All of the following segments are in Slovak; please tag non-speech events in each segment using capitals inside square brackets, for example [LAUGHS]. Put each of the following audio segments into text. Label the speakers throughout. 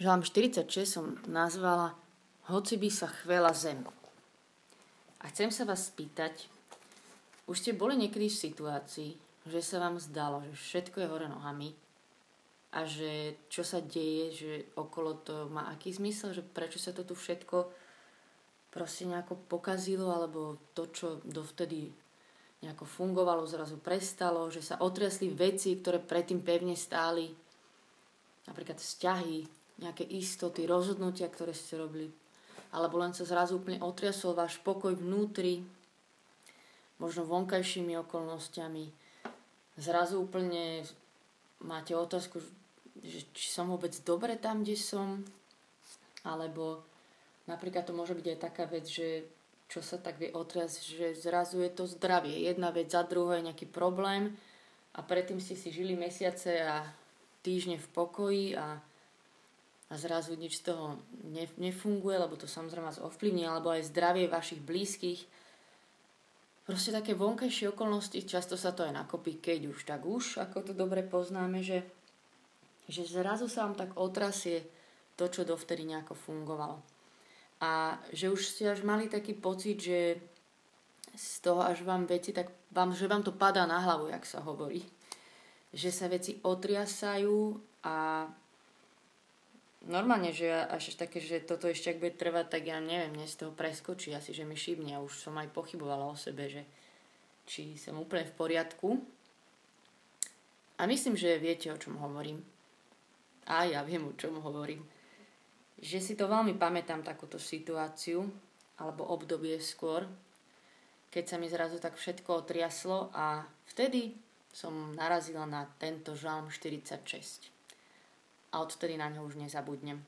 Speaker 1: Žalm 46 som nazvala Hoci by sa chvela zem. A chcem sa vás spýtať, už ste boli niekedy v situácii, že sa vám zdalo, že všetko je hore nohami a že čo sa deje, že okolo to má aký zmysel, že prečo sa to tu všetko proste nejako pokazilo, alebo to, čo dovtedy nejako fungovalo, zrazu prestalo, že sa otriasli veci, ktoré predtým pevne stáli, napríklad vzťahy, nejaké istoty, rozhodnutia, ktoré ste robili. Alebo len sa zrazu úplne otriasol váš pokoj vnútri, možno vonkajšími okolnostiami. Zrazu úplne máte otázku, že či som vôbec dobre tam, kde som. Alebo napríklad to môže byť aj taká vec, že čo sa tak vie otriasť, že zrazu je to zdravie. Jedna vec za druhou je nejaký problém a predtým ste si žili mesiace a týždne v pokoji a a zrazu nič z toho nefunguje, lebo to samozrejme vás ovplyvní, alebo aj zdravie vašich blízkych. Proste také vonkajšie okolnosti, často sa to aj nakopí, keď už tak už, ako to dobre poznáme, že, že zrazu sa vám tak otrasie to, čo dovtedy nejako fungovalo. A že už ste až mali taký pocit, že z toho až vám veci, tak vám, že vám to padá na hlavu, jak sa hovorí. Že sa veci otriasajú a normálne, že až také, že toto ešte ak bude trvať, tak ja neviem, mne z toho preskočí asi, že mi šibne. A už som aj pochybovala o sebe, že či som úplne v poriadku. A myslím, že viete, o čom hovorím. A ja viem, o čom hovorím. Že si to veľmi pamätám, takúto situáciu, alebo obdobie skôr, keď sa mi zrazu tak všetko otriaslo a vtedy som narazila na tento žalm 46 a odtedy na ňo už nezabudnem.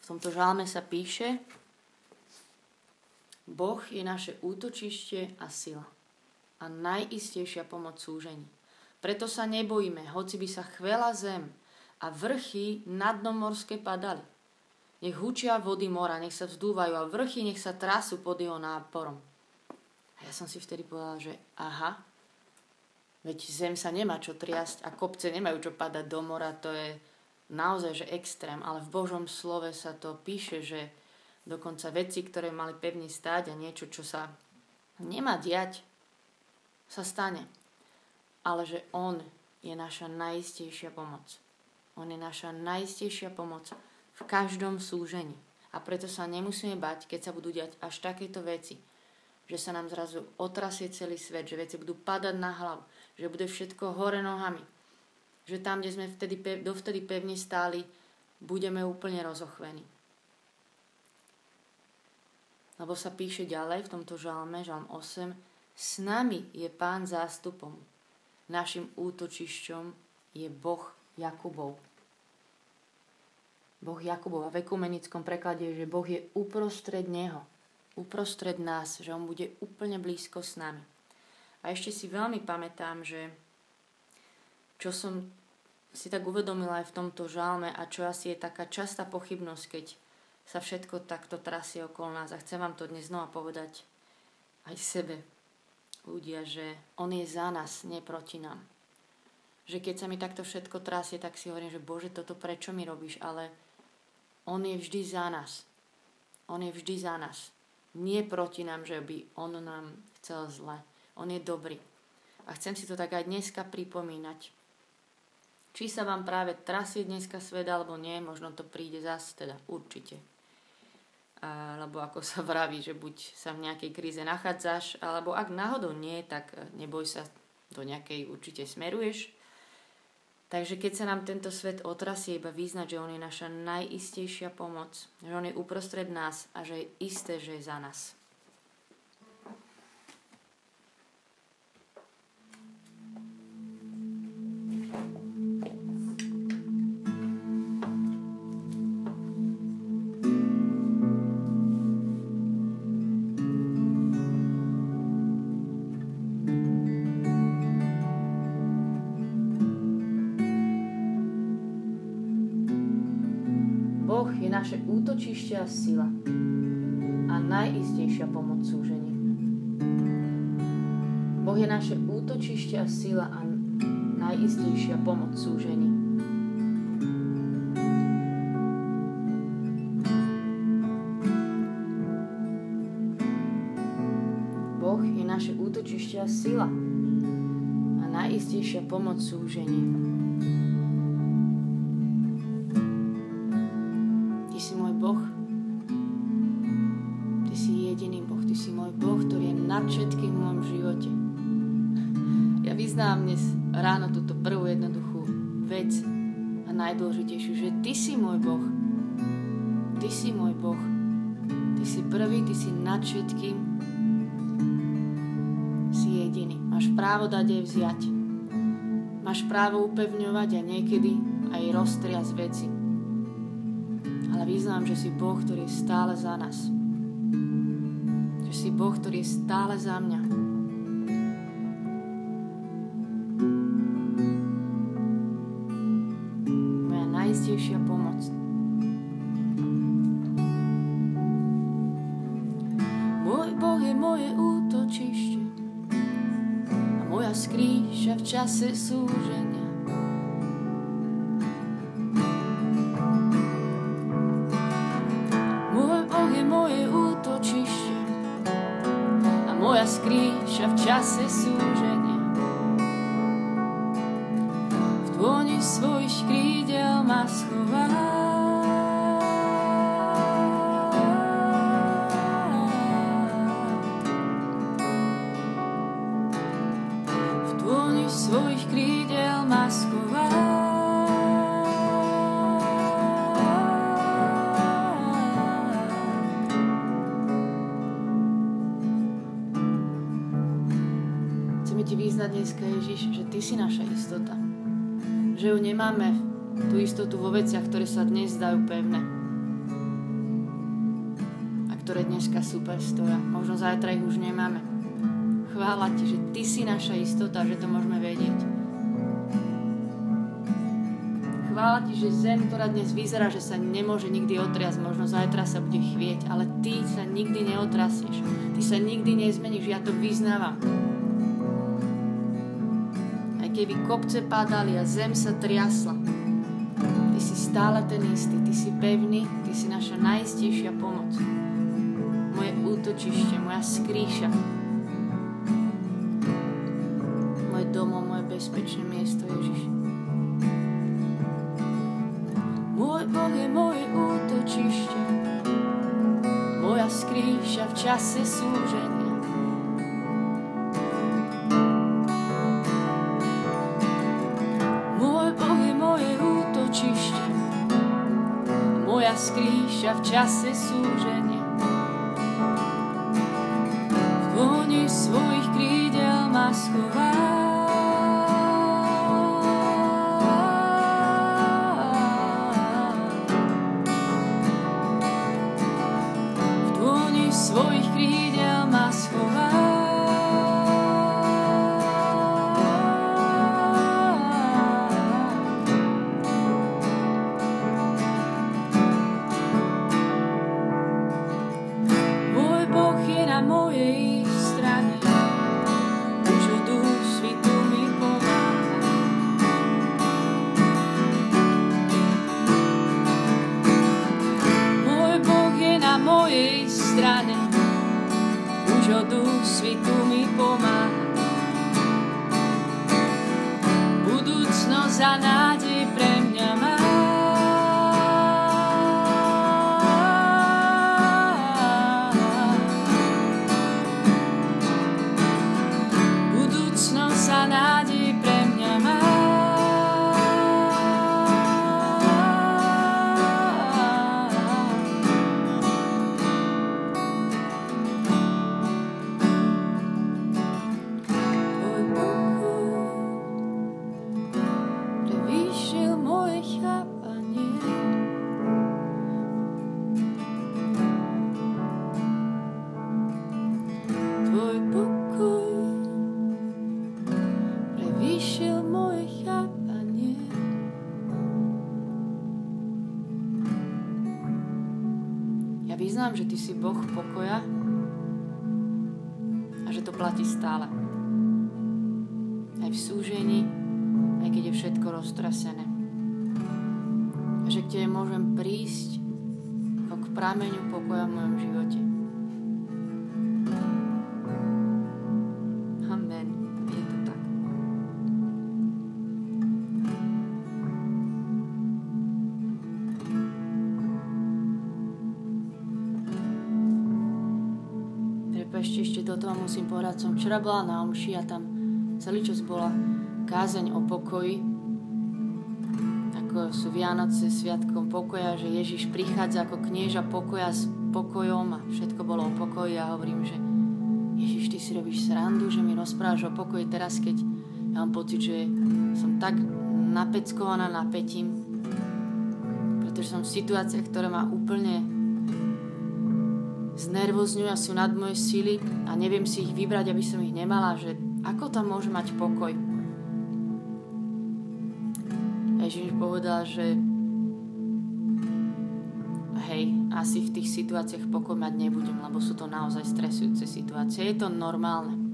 Speaker 1: V tomto žalme sa píše Boh je naše útočište a sila a najistejšia pomoc súžení. Preto sa nebojíme, hoci by sa chvela zem a vrchy nadnomorské padali. Nech hučia vody mora, nech sa vzdúvajú a vrchy nech sa trasú pod jeho náporom. A ja som si vtedy povedala, že aha, veď zem sa nemá čo triasť a kopce nemajú čo padať do mora, to je naozaj že extrém, ale v Božom slove sa to píše, že dokonca veci, ktoré mali pevne stáť a niečo, čo sa nemá diať, sa stane. Ale že On je naša najistejšia pomoc. On je naša najistejšia pomoc v každom súžení. A preto sa nemusíme bať, keď sa budú diať až takéto veci. Že sa nám zrazu otrasie celý svet, že veci budú padať na hlavu, že bude všetko hore nohami, že tam, kde sme vtedy, dovtedy pevne stáli, budeme úplne rozochvení. Lebo sa píše ďalej v tomto žalme, žalm 8, s nami je pán zástupom, našim útočišťom je Boh Jakubov. Boh Jakubov a v ekumenickom preklade je, že Boh je uprostred neho, uprostred nás, že on bude úplne blízko s nami. A ešte si veľmi pamätám, že čo som si tak uvedomila aj v tomto žálme a čo asi je taká častá pochybnosť, keď sa všetko takto trasie okolo nás. A chcem vám to dnes znova povedať aj sebe, ľudia, že On je za nás, nie proti nám. Že keď sa mi takto všetko trasie, tak si hovorím, že Bože, toto prečo mi robíš, ale On je vždy za nás. On je vždy za nás. Nie proti nám, že by On nám chcel zle. On je dobrý. A chcem si to tak aj dneska pripomínať, či sa vám práve trasie dneska svet alebo nie, možno to príde zase, teda určite. Alebo ako sa vraví, že buď sa v nejakej kríze nachádzaš, alebo ak náhodou nie, tak neboj sa, do nejakej určite smeruješ. Takže keď sa nám tento svet otrasie, iba význať, že On je naša najistejšia pomoc, že On je uprostred nás a že je isté, že je za nás. je naše útočište a sila a najistejšia pomoc súžení. Boh je naše útočište a sila a najistejšia pomoc súžení. Boh je naše útočište a sila a najistejšia pomoc súžení. Najdôležitejšiu, že Ty si môj Boh. Ty si môj Boh. Ty si prvý, Ty si nad všetkým. Si jediný. Máš právo dať aj vziať. Máš právo upevňovať a niekedy aj roztriasť veci. Ale vyznám, že si Boh, ktorý je stále za nás. Že si Boh, ktorý je stále za mňa. Pomoc. Môj Boh je moje útočište a moja skrýša v čase súženia. Môj Boh je moje útočište a moja skrýša v čase súženia. Dneska, Ježiš, že ty si naša istota. Že ju nemáme, tú istotu vo veciach, ktoré sa dnes zdajú pevné. A ktoré dneska super stoja. Možno zajtra ich už nemáme. Chvála ti, že ty si naša istota, že to môžeme vedieť. Chvála ti, že zem, ktorá dnes vyzerá, že sa nemôže nikdy otriasť, možno zajtra sa bude chvieť, ale ty sa nikdy neotrasieš. Ty sa nikdy nezmeníš, ja to vyznávam. Keby kopce padali a zem sa triasla, stále ten istý, ty si pevný, ty si naša najistejšia pomoc. Moje útočište, moja skrýša, môj domov, moje bezpečné miesto, Ježiš. Môj Boh je moje útočište, moja skrýša v čase súženia. Skrýša v si Boh pokoja a že to platí stále. Aj v súžení, aj keď je všetko roztrasené. A že k Tebe môžem prísť ako k prameňu pokoja v mojom živote. Toto vám musím povedať. Som včera bola na omši a tam celý čas bola kázeň o pokoji. Ako sú Vianoce sviatkom pokoja, že Ježiš prichádza ako knieža pokoja s pokojom a všetko bolo o pokoji a hovorím, že Ježiš, ty si robíš srandu, že mi rozprávaš o pokoji teraz, keď ja mám pocit, že som tak napeckovaná napätím, pretože som v situáciách, ktoré ma úplne znervozňujú sú nad moje sily a neviem si ich vybrať, aby som ich nemala, že ako tam môže mať pokoj. Ježiš povedal, že hej, asi v tých situáciách pokoj mať nebudem, lebo sú to naozaj stresujúce situácie. Je to normálne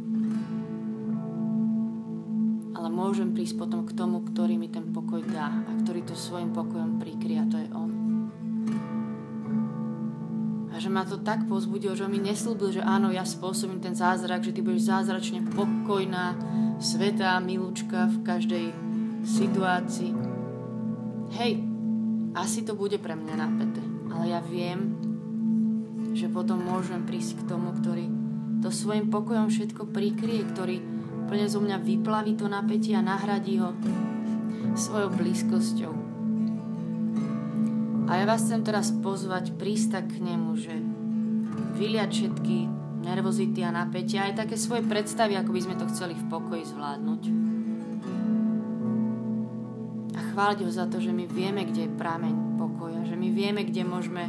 Speaker 1: môžem prísť potom k tomu, ktorý mi ten pokoj dá a ktorý to svojim pokojom prikrie a to je On. Že ma to tak pozbudilo, že on mi neslúbil, že áno, ja spôsobím ten zázrak, že ty budeš zázračne pokojná, svetá, milúčka v každej situácii. Hej, asi to bude pre mňa napäté, ale ja viem, že potom môžem prísť k tomu, ktorý to svojim pokojom všetko prikrie, ktorý Úplne zo mňa vyplaví to napätie a nahradí ho svojou blízkosťou. A ja vás chcem teraz pozvať prísť k nemu, že vyliať všetky nervozity a napätia, aj také svoje predstavy, ako by sme to chceli v pokoji zvládnuť. A chváliť ho za to, že my vieme, kde je prameň pokoja, že my vieme, kde môžeme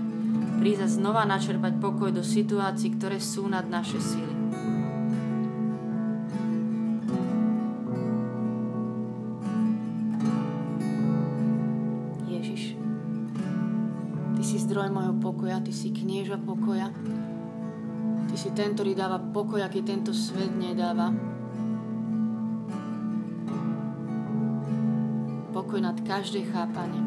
Speaker 1: prísť a znova načerpať pokoj do situácií, ktoré sú nad naše síly. Pokoja, Ty si knieža pokoja. Ty si ten, ktorý dáva pokoj, aký tento svet nedáva. Pokoj nad každé chápanie.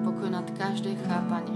Speaker 1: Pokoj nad každé chápanie.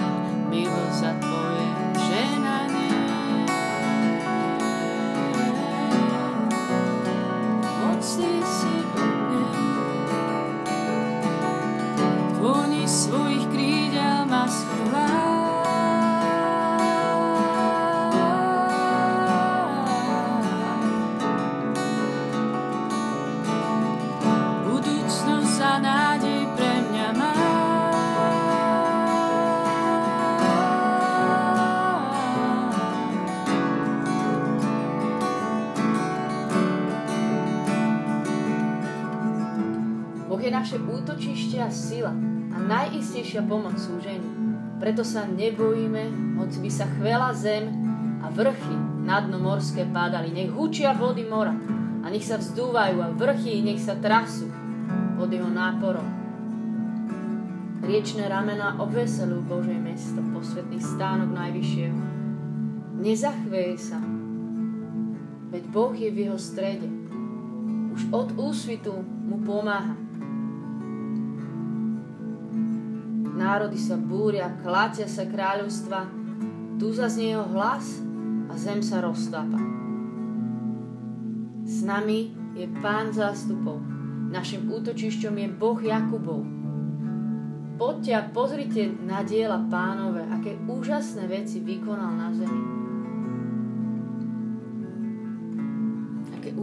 Speaker 1: útočište a sila a najistejšia pomoc súžení. Preto sa nebojíme, hoci by sa chvela zem a vrchy na dno morské pádali. Nech hučia vody mora a nech sa vzdúvajú a vrchy nech sa trasú pod jeho náporom. Riečné ramena obveselujú Božie mesto, posvetný stánok Najvyššieho. Nezachveje sa, veď Boh je v jeho strede. Už od úsvitu mu pomáha. Národy sa búria, klácia sa kráľovstva, tu zaznie jeho hlas a zem sa roztápa. S nami je pán zástupov, našim útočišťom je Boh Jakubov. Poďte a pozrite na diela pánové, aké úžasné veci vykonal na zemi.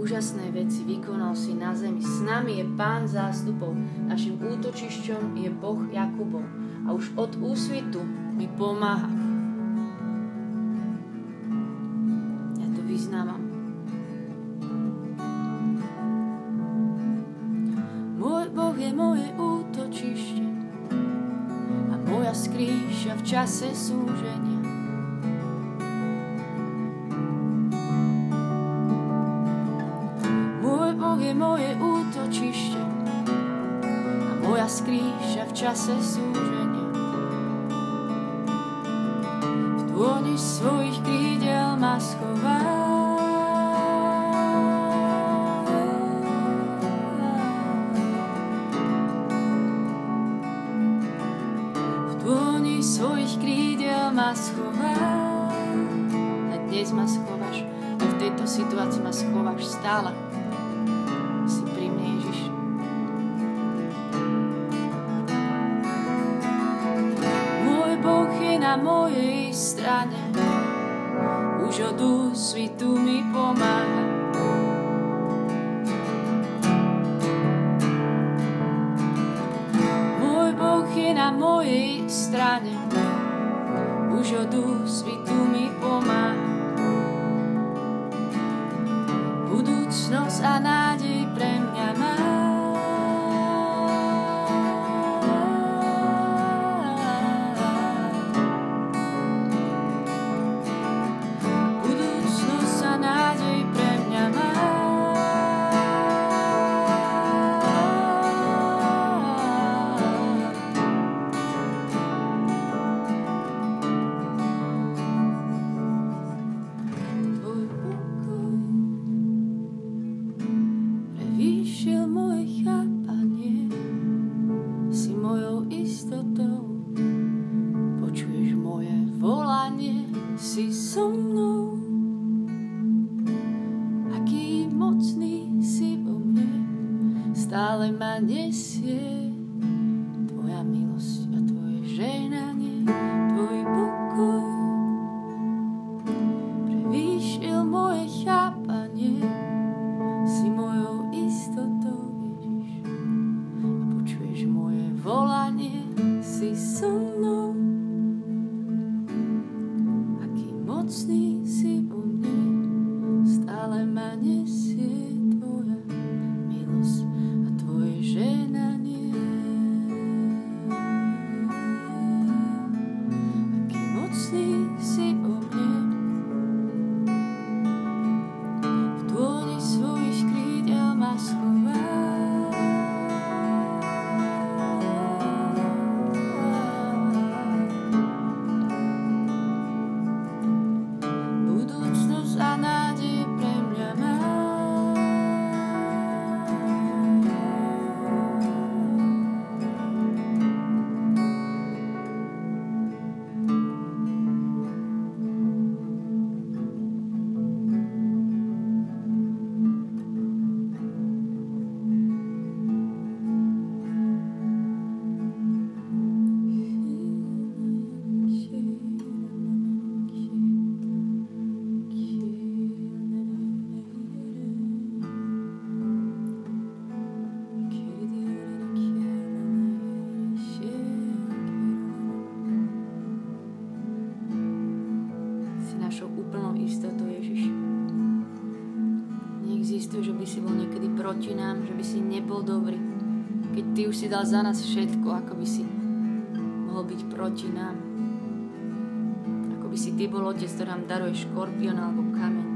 Speaker 1: úžasné veci vykonal si na zemi. S nami je Pán zástupov, našim útočišťom je Boh Jakubov a už od úsvitu mi pomáha. Ja to vyznávam. Môj Boh je moje útočište a moja skrýša v čase súženia. Je moje útočište a moja skrýša v čase súženia. V dôni svojich krídel ma schová. svojich krídel ma schová. A dnes ma schováš, a v tejto situácii ma schováš stále. Na mojej strane, už od úsvitu mi pomáha. Môj Boh je na mojej strane, už od úsvitu si dal za nás všetko, ako by si mohol byť proti nám. Ako by si Ty bol Otec, ktorý nám daruje škorpión alebo kameň.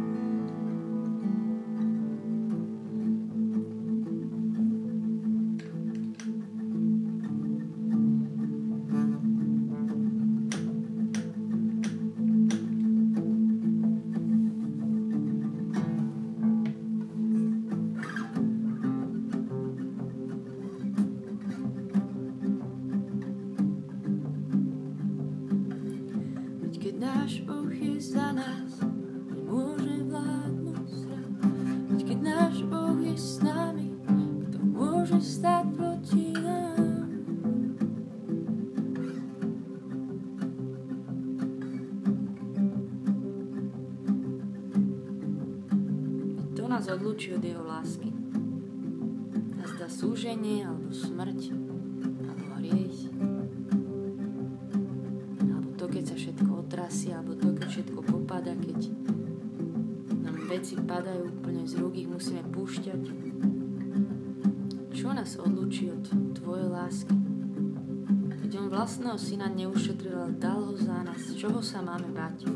Speaker 1: Veci padajú úplne z rúk, ich musíme púšťať. Čo nás odlúči od tvojej lásky? Keď on vlastného syna neušetril, ale dal ho za nás. Čoho sa máme bať?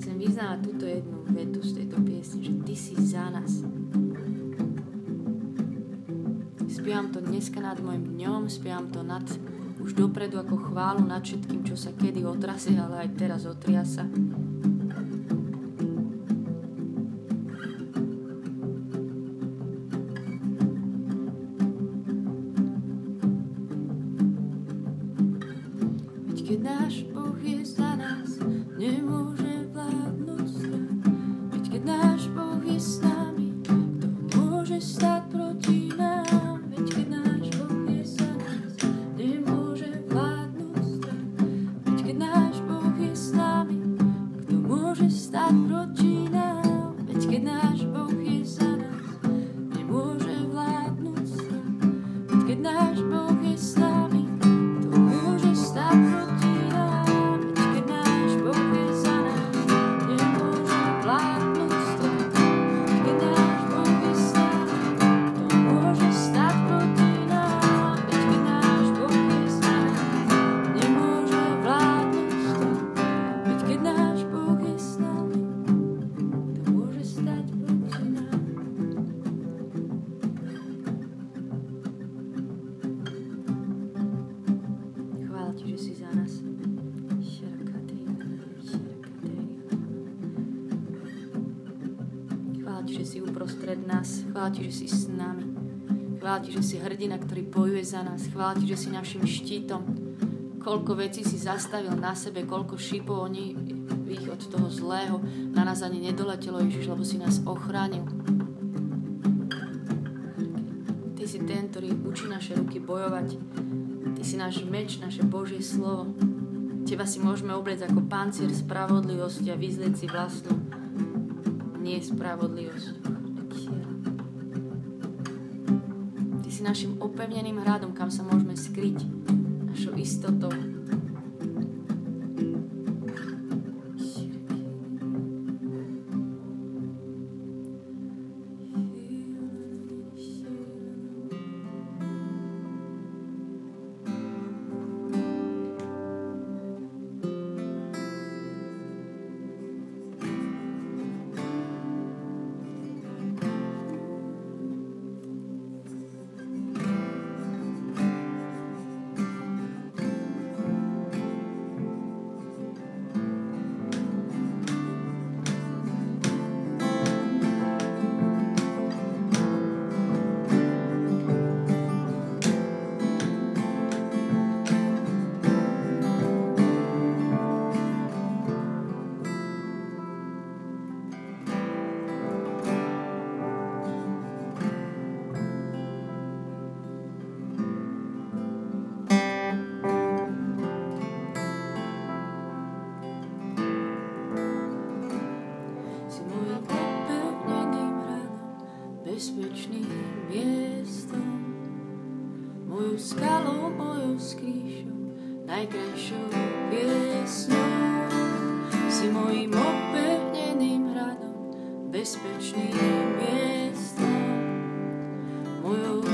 Speaker 1: Chcem vyznávať túto jednu vetu z tejto piesne, že Ty si za nás. Spievam to dneska nad môjim dňom, spievam to nad už dopredu ako chválu nad všetkým, čo sa kedy otrasie, ale aj teraz otriasa. Chvála Ti, že si s nami. Chvála Ti, že si hrdina, ktorý bojuje za nás. Chvála Ti, že si našim štítom. Koľko vecí si zastavil na sebe, koľko šipov oni ich od toho zlého na nás ani nedoletelo, Ježiš, lebo si nás ochránil. Ty si ten, ktorý učí naše ruky bojovať. Ty si náš meč, naše Božie slovo. Teba si môžeme obliecť ako pancier spravodlivosti a vyzlieť si vlastnú nie spravodlivosť. našim opevneným hradom, kam sa môžeme skryť, našou istotou. bezpečným miestom. Mojou skalou, mojou skrýšou, najkrajšou piesňou. Si mojim opevneným hradom, bezpečným miestom. Mojou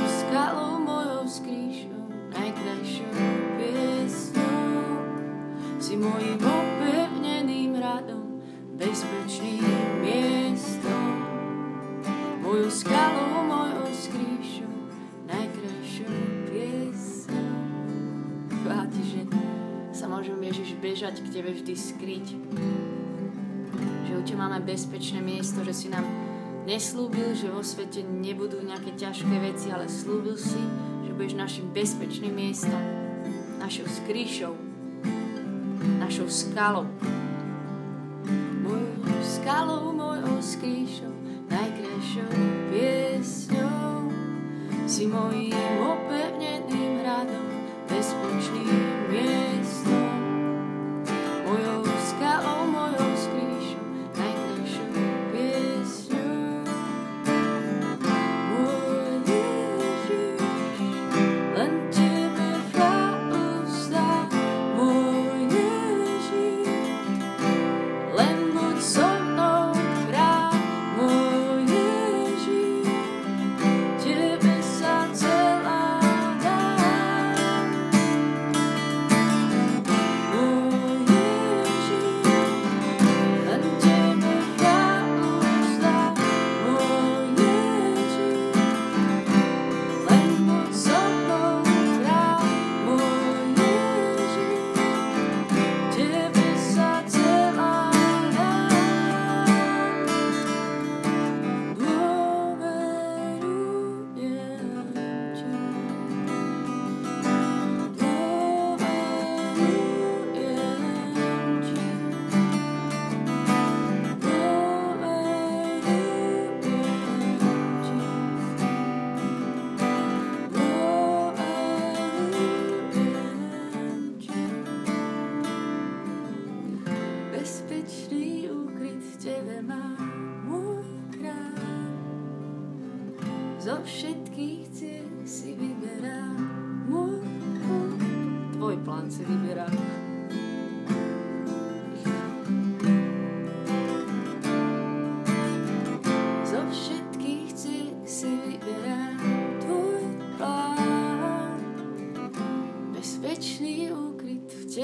Speaker 1: bežať k Tebe vždy skryť. Že u Teba máme bezpečné miesto, že si nám neslúbil, že vo svete nebudú nejaké ťažké veci, ale slúbil si, že budeš našim bezpečným miestom, našou skrýšou, našou skalou. Mojou skalou, mojou skrýšou, najkrajšou piesňou. Si mojím opevneným hradom, bezpečným miestom.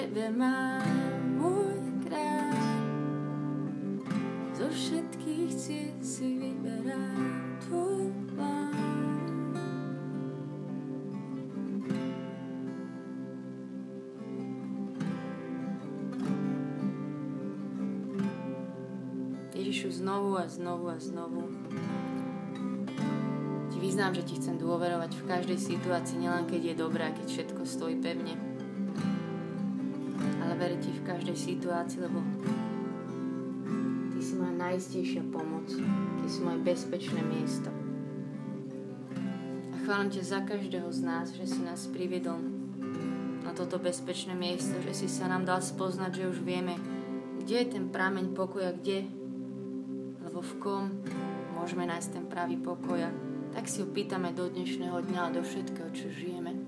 Speaker 1: Tebe má môj kráľ. Zo všetkých si vyberá tvoj Ježišu, znovu a znovu a znovu ti vyznám, že ti chcem dôverovať v každej situácii, nielen keď je dobré, keď všetko stojí pevne. Veriť ti v každej situácii, lebo ty si moja najistejšia pomoc. Ty si moje bezpečné miesto. A chválim ťa za každého z nás, že si nás priviedol na toto bezpečné miesto, že si sa nám dal spoznať, že už vieme, kde je ten prameň pokoja, kde alebo v kom môžeme nájsť ten pravý pokoj a tak si ho pýtame do dnešného dňa a do všetkého, čo žijeme.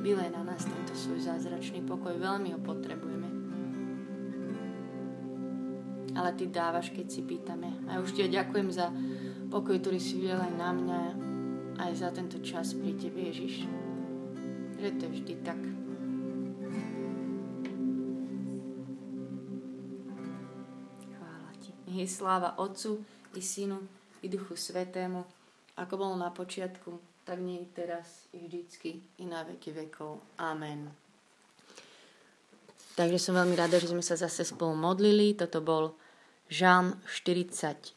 Speaker 1: Vylej na nás tento svoj zázračný pokoj, veľmi ho potrebujeme. Ale Ty dávaš, keď si pýtame. A už Ti ďakujem za pokoj, ktorý si vylel aj na mňa, aj za tento čas pri Tebe, Ježiš. Že to je vždy tak. je sláva Otcu i Synu i Duchu Svetému, ako bolo na počiatku, tak nie i teraz, i vždycky, i na veky vekov. Amen. Takže som veľmi rada, že sme sa zase spolu modlili. Toto bol Žalm 46,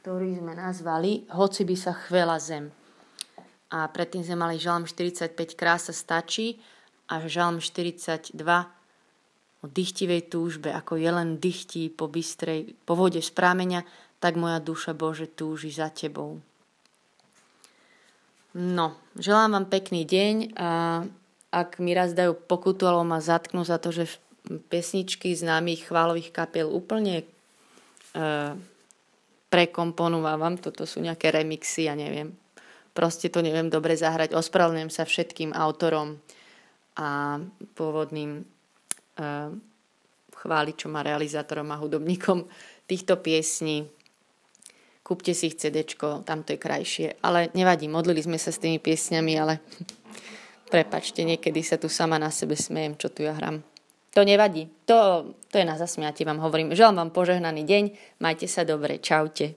Speaker 1: ktorý sme nazvali Hoci by sa chvela zem. A predtým sme mali Žalm 45 Krása stačí a Žalm 42 o dychtivej túžbe, ako je len dychtí po bystrej, po vode z prámenia, tak moja duša Bože túži za Tebou. No, želám vám pekný deň a ak mi raz dajú pokutu alebo ma zatknú za to, že pesničky známych chválových kapiel úplne e, prekomponovávam, toto sú nejaké remixy, ja neviem. Proste to neviem dobre zahrať. Ospravedlňujem sa všetkým autorom a pôvodným chváličom a realizátorom a hudobníkom týchto piesní. Kúpte si ich CD, tam to je krajšie. Ale nevadí, modlili sme sa s tými piesňami, ale [LAUGHS] prepačte, niekedy sa tu sama na sebe smejem, čo tu ja hram. To nevadí, to, to je na zasmiati, vám hovorím. Želám vám požehnaný deň, majte sa dobre, čaute.